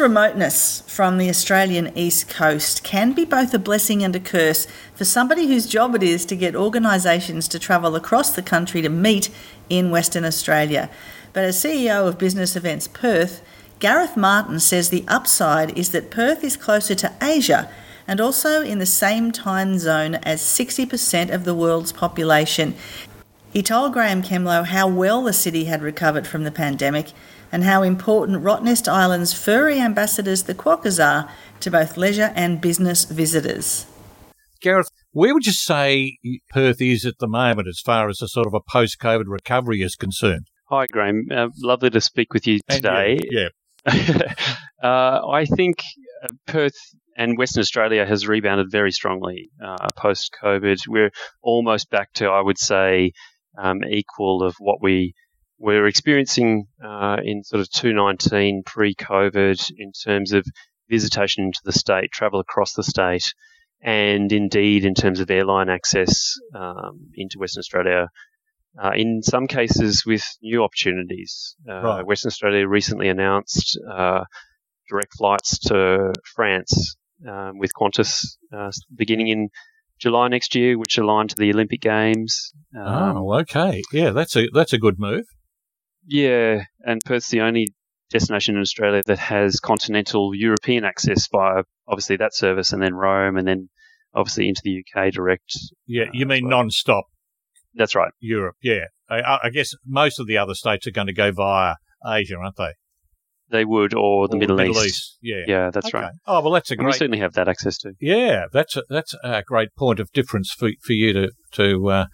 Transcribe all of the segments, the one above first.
Remoteness from the Australian east coast can be both a blessing and a curse for somebody whose job it is to get organisations to travel across the country to meet in Western Australia. But as CEO of Business Events Perth, Gareth Martin says the upside is that Perth is closer to Asia and also in the same time zone as 60% of the world's population. He told Graeme Kemlo how well the city had recovered from the pandemic and how important Rottnest Island's furry ambassadors, the quokkas, are to both leisure and business visitors. Gareth, where would you say Perth is at the moment as far as a sort of a post COVID recovery is concerned? Hi, Graeme. Uh, lovely to speak with you today. yeah. uh, I think uh, Perth and Western Australia has rebounded very strongly uh, post COVID. We're almost back to, I would say, um, equal of what we we're experiencing uh, in sort of 2019 pre-COVID in terms of visitation into the state, travel across the state, and indeed in terms of airline access um, into Western Australia. Uh, in some cases, with new opportunities. Uh, right. Western Australia recently announced uh, direct flights to France um, with Qantas uh, beginning in July next year, which align to the Olympic Games. Um, oh, okay. Yeah, that's a that's a good move. Yeah, and Perth's the only destination in Australia that has continental European access via obviously that service, and then Rome, and then obviously into the UK direct. Yeah, you uh, mean well. non-stop? That's right. Europe. Yeah, I, I, guess most of the other states are going to go via Asia, aren't they? They would, or the, or Middle, Middle East. East. Yeah, yeah, that's okay. right. Oh well, that's a great. we certainly have that access to. Yeah, that's a, that's a great point of difference for for you to to uh,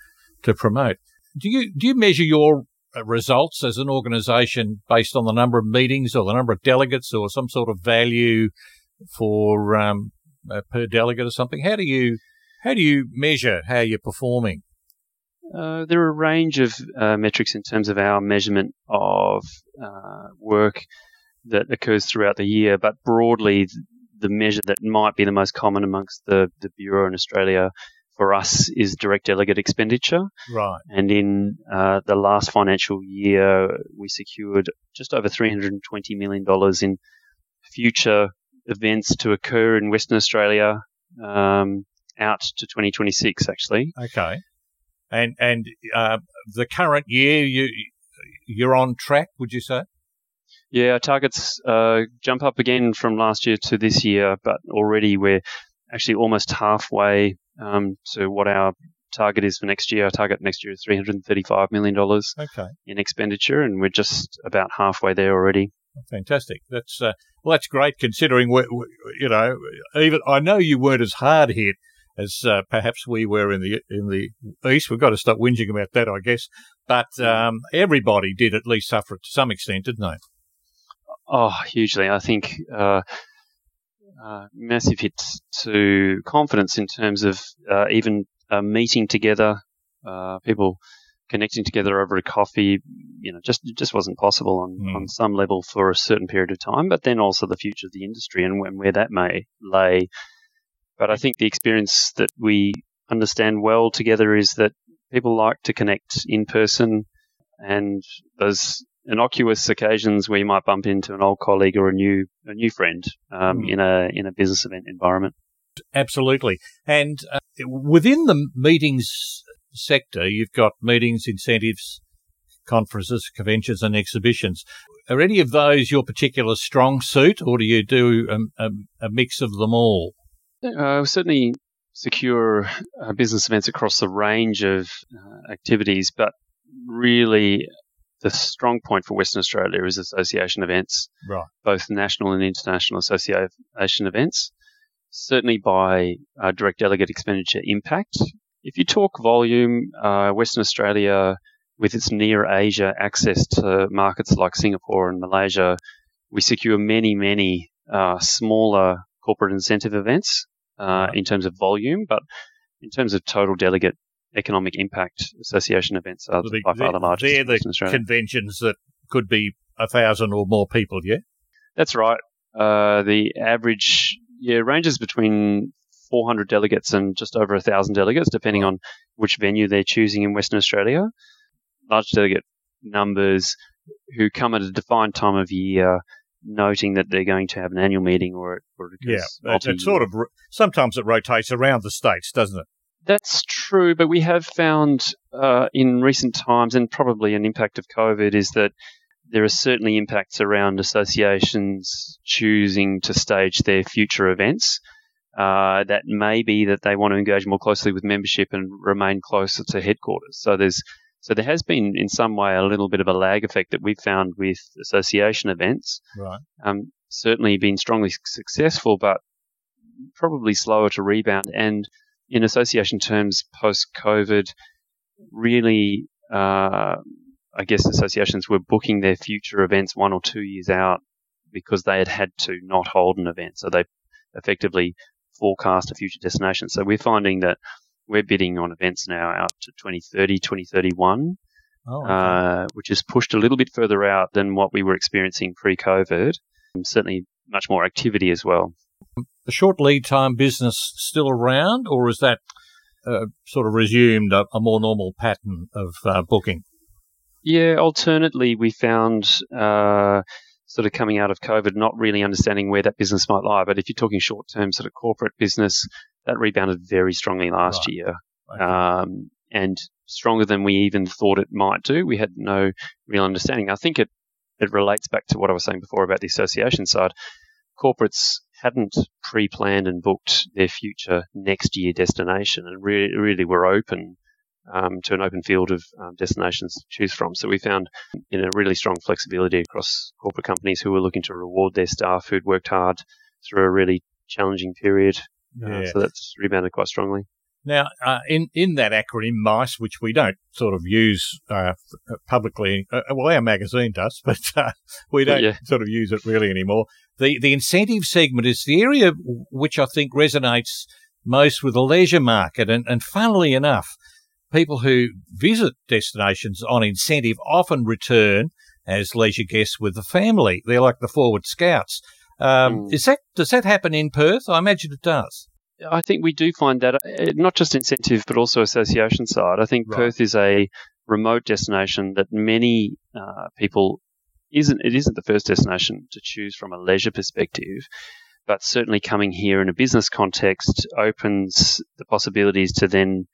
to promote. Do you do you measure your results as an organisation based on the number of meetings or the number of delegates or some sort of value for um, uh, per delegate or something? How do you how do you measure how you're performing? Uh, there are a range of uh, metrics in terms of our measurement of uh, work that occurs throughout the year, but broadly, the measure that might be the most common amongst the, the Bureau in Australia for us is direct delegate expenditure. Right. And in uh, the last financial year, we secured just over $320 million in future events to occur in Western Australia um, out to 2026, actually. Okay. And and uh, the current year, you you're on track, would you say? Yeah, our targets uh, jump up again from last year to this year, but already we're actually almost halfway um, to what our target is for next year. Our target next year is $335 million okay. in expenditure, and we're just about halfway there already. Fantastic. That's uh, well, that's great considering we, you know even I know you weren't as hard hit as uh, perhaps we were in the in the east. We've got to stop whinging about that, I guess. But um, everybody did at least suffer it to some extent, didn't they? Oh, hugely. I think uh, uh, massive hits to confidence in terms of uh, even uh, meeting together, uh, people connecting together over a coffee. You know, just just wasn't possible on, mm. on some level for a certain period of time. But then also the future of the industry and when, where that may lay. But I think the experience that we understand well together is that people like to connect in person, and those innocuous occasions where you might bump into an old colleague or a new a new friend um, mm. in a in a business event environment. Absolutely, and uh, within the meetings sector, you've got meetings, incentives, conferences, conventions, and exhibitions. Are any of those your particular strong suit, or do you do a, a, a mix of them all? Uh, certainly secure uh, business events across a range of uh, activities, but really the strong point for Western Australia is association events, right. both national and international association events. Certainly by uh, direct delegate expenditure impact. If you talk volume, uh, Western Australia, with its near Asia access to markets like Singapore and Malaysia, we secure many, many uh, smaller corporate incentive events uh, in terms of volume, but in terms of total delegate economic impact association events are the, by far the largest. They're the conventions that could be a thousand or more people, yeah? That's right. Uh, the average yeah ranges between 400 delegates and just over a thousand delegates, depending on which venue they're choosing in Western Australia. Large delegate numbers who come at a defined time of year noting that they're going to have an annual meeting or, or yeah, it, it sort of sometimes it rotates around the states, doesn't it? That's true, but we have found uh, in recent times, and probably an impact of COVID, is that there are certainly impacts around associations choosing to stage their future events. Uh, that may be that they want to engage more closely with membership and remain closer to headquarters. So there's so there has been in some way a little bit of a lag effect that we've found with association events. Right. Um, certainly been strongly successful, but probably slower to rebound. And in association terms, post COVID, really, uh, I guess associations were booking their future events one or two years out because they had had to not hold an event. So they effectively forecast a future destination. So we're finding that we're bidding on events now out to 2030, 2031, oh, okay. uh, which is pushed a little bit further out than what we were experiencing pre COVID. Certainly much more activity as well. The short lead time business still around, or is that uh, sort of resumed a, a, more normal pattern of uh, booking? Yeah, alternately, we found uh, sort of coming out of COVID, not really understanding where that business might lie. But if you're talking short term sort of corporate business, that rebounded very strongly last right. year. Okay. Um, and stronger than we even thought it might do. We had no real understanding. I think it, it relates back to what I was saying before about the association side. Corporates hadn't pre-planned and booked their future next year destination and re- really were open um, to an open field of um, destinations to choose from. So we found you know really strong flexibility across corporate companies who were looking to reward their staff who'd worked hard through a really challenging period. Uh, yeah. Uh, so that's rebounded quite strongly. Now, uh, in in that acronym MICE, which we don't sort of use uh, publicly, uh, well, our magazine does, but uh, we don't yeah. sort of use it really anymore. The the incentive segment is the area which I think resonates most with the leisure market, and, and funnily enough, people who visit destinations on incentive often return as leisure guests with the family. They're like the forward scouts. Um, mm. Is that does that happen in Perth? I imagine it does. I think we do find that uh, not just incentive, but also association side. I think right. Perth is a remote destination that many uh, people isn't. It isn't the first destination to choose from a leisure perspective, but certainly coming here in a business context opens the possibilities to then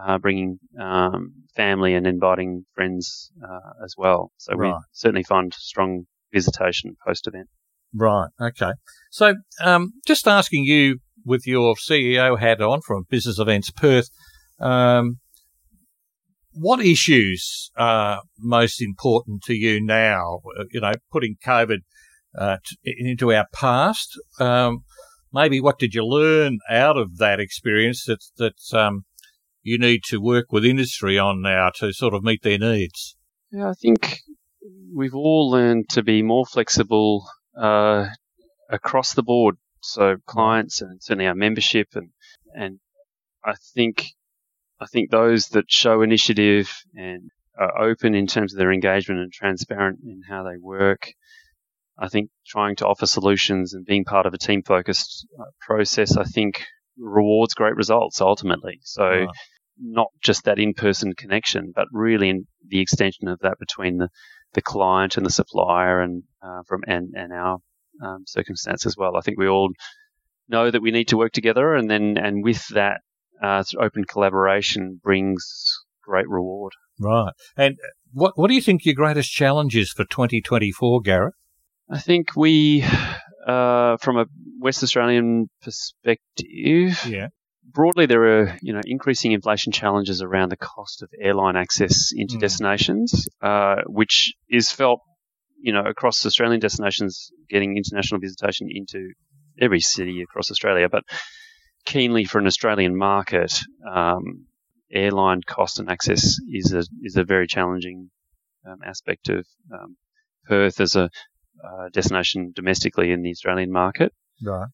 uh, bringing um, family and inviting friends uh, as well. So right. we certainly find strong visitation post event. Right. Okay. So um, just asking you with your CEO hat on from Business Events Perth, um, what issues are most important to you now? You know, putting COVID uh, t- into our past. Um, maybe what did you learn out of that experience that that um, you need to work with industry on now to sort of meet their needs? Yeah, I think we've all learned to be more flexible uh, across the board. So clients and certainly our membership and and I think I think those that show initiative and are open in terms of their engagement and transparent in how they work. I think trying to offer solutions and being part of a team focused uh, process, I think rewards great results ultimately. So not just that in-person connection, but really in the extension of that between the, the client and the supplier and uh, from and, and our um, circumstance as well. I think we all know that we need to work together, and then and with that, uh, open collaboration brings great reward. Right. And what what do you think your greatest challenge is for 2024, Gareth? I think we, uh, from a West Australian perspective, yeah broadly, there are you know increasing inflation challenges around the cost of airline access into mm. destinations, uh, which is felt you know across Australian destinations, getting international visitation into every city across Australia, but keenly for an Australian market, um, airline cost and access is a is a very challenging um, aspect of um, Perth as a uh, destination domestically in the Australian market. Right.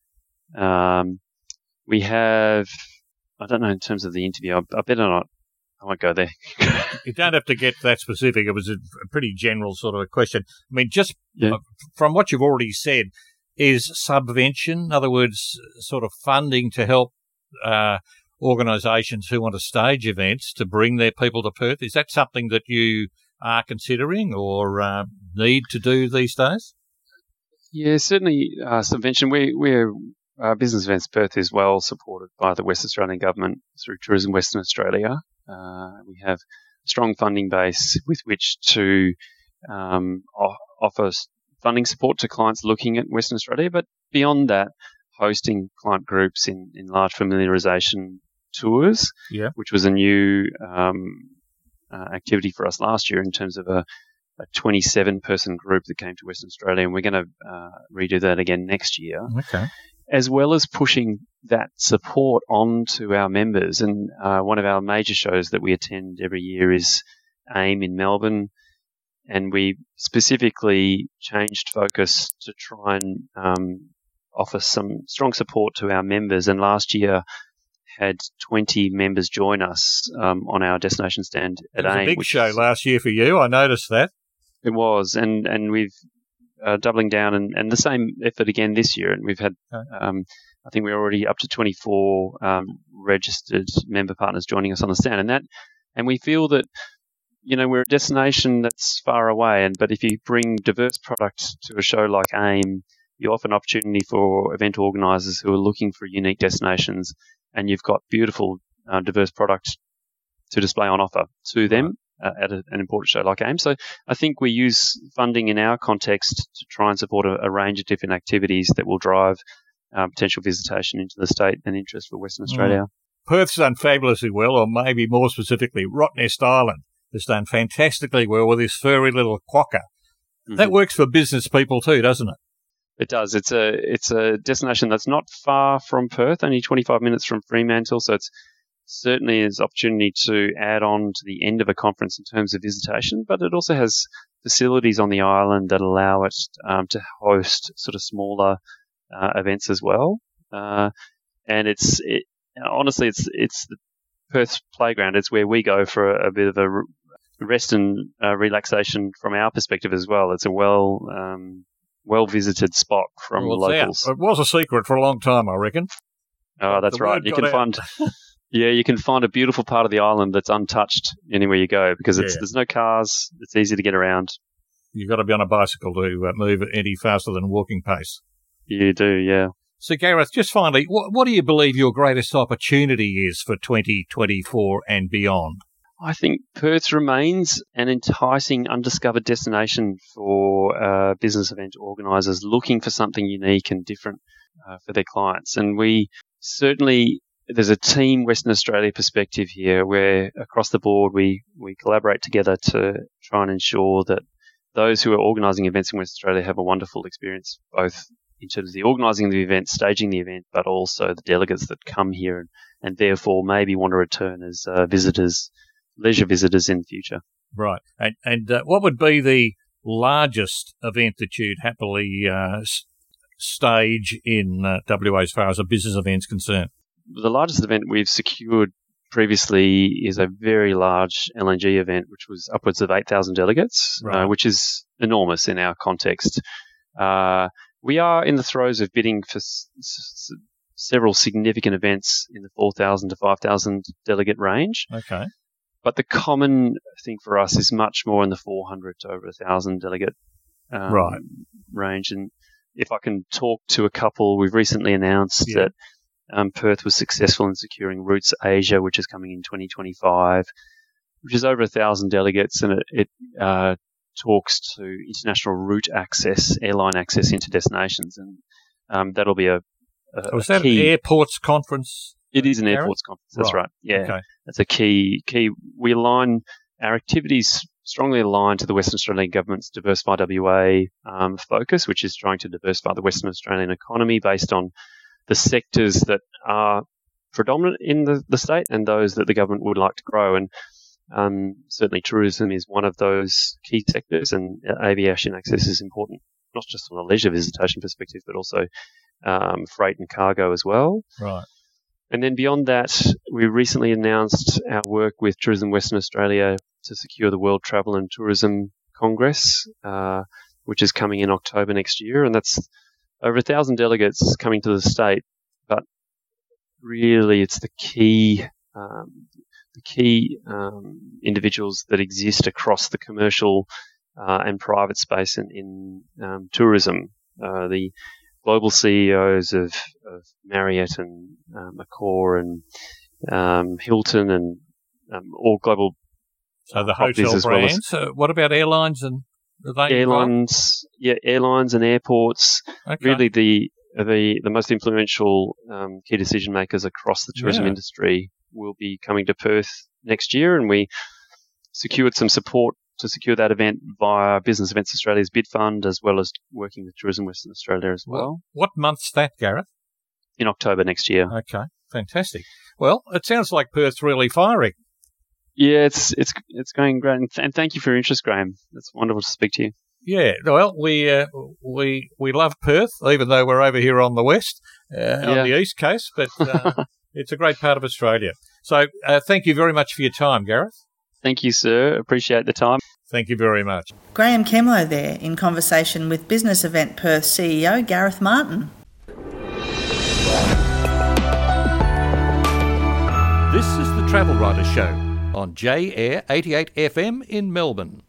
Um, we have, I don't know in terms of the interview, I, I better not, I won't go there. you don't have to get that specific. It was a pretty general sort of a question. I mean, just yeah. Uh, from what you've already said, is subvention, in other words, sort of funding to help uh, organisations who want to stage events to bring their people to Perth. Is that something that you are considering or uh, need to do these days? Yeah, certainly. Uh, subvention. We we're uh, Business Events Perth is well supported by the West Australian Government through Tourism Western Australia. Uh, we have a strong funding base with which to um, offer funding support to clients looking at Western Australia, but beyond that, hosting client groups in, in large familiarisation tours, yeah. which was a new um, uh, activity for us last year in terms of a, a 27 person group that came to Western Australia, and we're going to uh, redo that again next year. Okay. As well as pushing that support on to our members. And uh, one of our major shows that we attend every year is AIM in Melbourne. And we specifically changed focus to try and um, offer some strong support to our members. And last year, had 20 members join us um, on our destination stand at it was AIM. A big show last year for you. I noticed that. It was, and and we've uh, doubling down and, and the same effort again this year, and we've had. Um, I think we're already up to 24 um, registered member partners joining us on the stand, and that, and we feel that, you know, we're a destination that's far away, and but if you bring diverse products to a show like AIM, you offer an opportunity for event organisers who are looking for unique destinations and you've got beautiful, uh, diverse products to display on offer to them uh, at a, an important show like AIM. So I think we use funding in our context to try and support a, a range of different activities that will drive uh, potential visitation into the state and interest for Western Australia. Mm. Perth's done fabulously well, or maybe more specifically, Rottnest Island has done fantastically well with this furry little quokka. Mm-hmm. That works for business people too, doesn't it? It does. It's a it's a destination that's not far from Perth, only 25 minutes from Fremantle. So it's certainly is opportunity to add on to the end of a conference in terms of visitation, but it also has facilities on the island that allow it um, to host sort of smaller uh, events as well. Uh, and it's it, honestly, it's it's the Perth playground. It's where we go for a, a bit of a rest and uh, relaxation from our perspective as well. It's a well um, well visited spot from well, locals. It was a secret for a long time, I reckon. Oh, that's the right. You can out. find. yeah, you can find a beautiful part of the island that's untouched anywhere you go because yeah. there's no cars. It's easy to get around. You've got to be on a bicycle to uh, move any faster than walking pace. You do, yeah. So, Gareth, just finally, what, what do you believe your greatest opportunity is for 2024 and beyond? I think Perth remains an enticing undiscovered destination for uh, business event organisers looking for something unique and different uh, for their clients. And we certainly, there's a team Western Australia perspective here where across the board we, we collaborate together to try and ensure that those who are organising events in Western Australia have a wonderful experience, both in terms of the organising of the event, staging the event, but also the delegates that come here and, and therefore maybe want to return as uh, visitors leisure visitors in the future. Right. And, and uh, what would be the largest event that you'd happily uh, stage in uh, WA as far as a business event is concerned? The largest event we've secured previously is a very large LNG event, which was upwards of 8,000 delegates, uh, right. which is enormous in our context. Uh, we are in the throes of bidding for s- s- several significant events in the 4,000 to 5,000 delegate range. Okay. But the common thing for us is much more in the 400 to over 1,000 delegate um, right. range. And if I can talk to a couple, we've recently announced yeah. that um, Perth was successful in securing Routes Asia, which is coming in 2025, which is over 1,000 delegates, and it, it uh, talks to international route access, airline access into destinations. And um, that'll be a, a was that key. an airports conference it is an airports conference. That's right. right. Yeah, okay. that's a key key. We align our activities strongly aligned to the Western Australian government's Diversify WA um, focus, which is trying to diversify the Western Australian economy based on the sectors that are predominant in the, the state and those that the government would like to grow. And um, certainly tourism is one of those key sectors, and aviation access is important, not just from a leisure visitation perspective, but also um, freight and cargo as well. Right. And then beyond that, we recently announced our work with Tourism Western Australia to secure the World Travel and Tourism Congress, uh, which is coming in October next year. And that's over a thousand delegates coming to the state. But really, it's the key, um, the key um, individuals that exist across the commercial uh, and private space in, in um, tourism uh, the global CEOs of, of Marriott and uh, Accor and um, Hilton and um, all global. So the hotel brands. Well as, what about airlines and airlines? Yeah, airlines and airports. Okay. Really, the the the most influential um, key decision makers across the tourism yeah. industry will be coming to Perth next year, and we secured some support to secure that event via Business Events Australia's bid fund, as well as working with Tourism Western Australia as well. What month's that, Gareth? In October next year. Okay, fantastic. Well, it sounds like Perth's really firing. Yeah, it's it's it's going great, and thank you for your interest, Graeme. It's wonderful to speak to you. Yeah, well, we uh, we we love Perth, even though we're over here on the west, uh, yeah. on the east coast, but uh, it's a great part of Australia. So, uh, thank you very much for your time, Gareth. Thank you, sir. Appreciate the time. Thank you very much. Graeme Kemlo there in conversation with Business Event Perth CEO Gareth Martin. This is the Travel Writer Show on J Air 88 FM in Melbourne.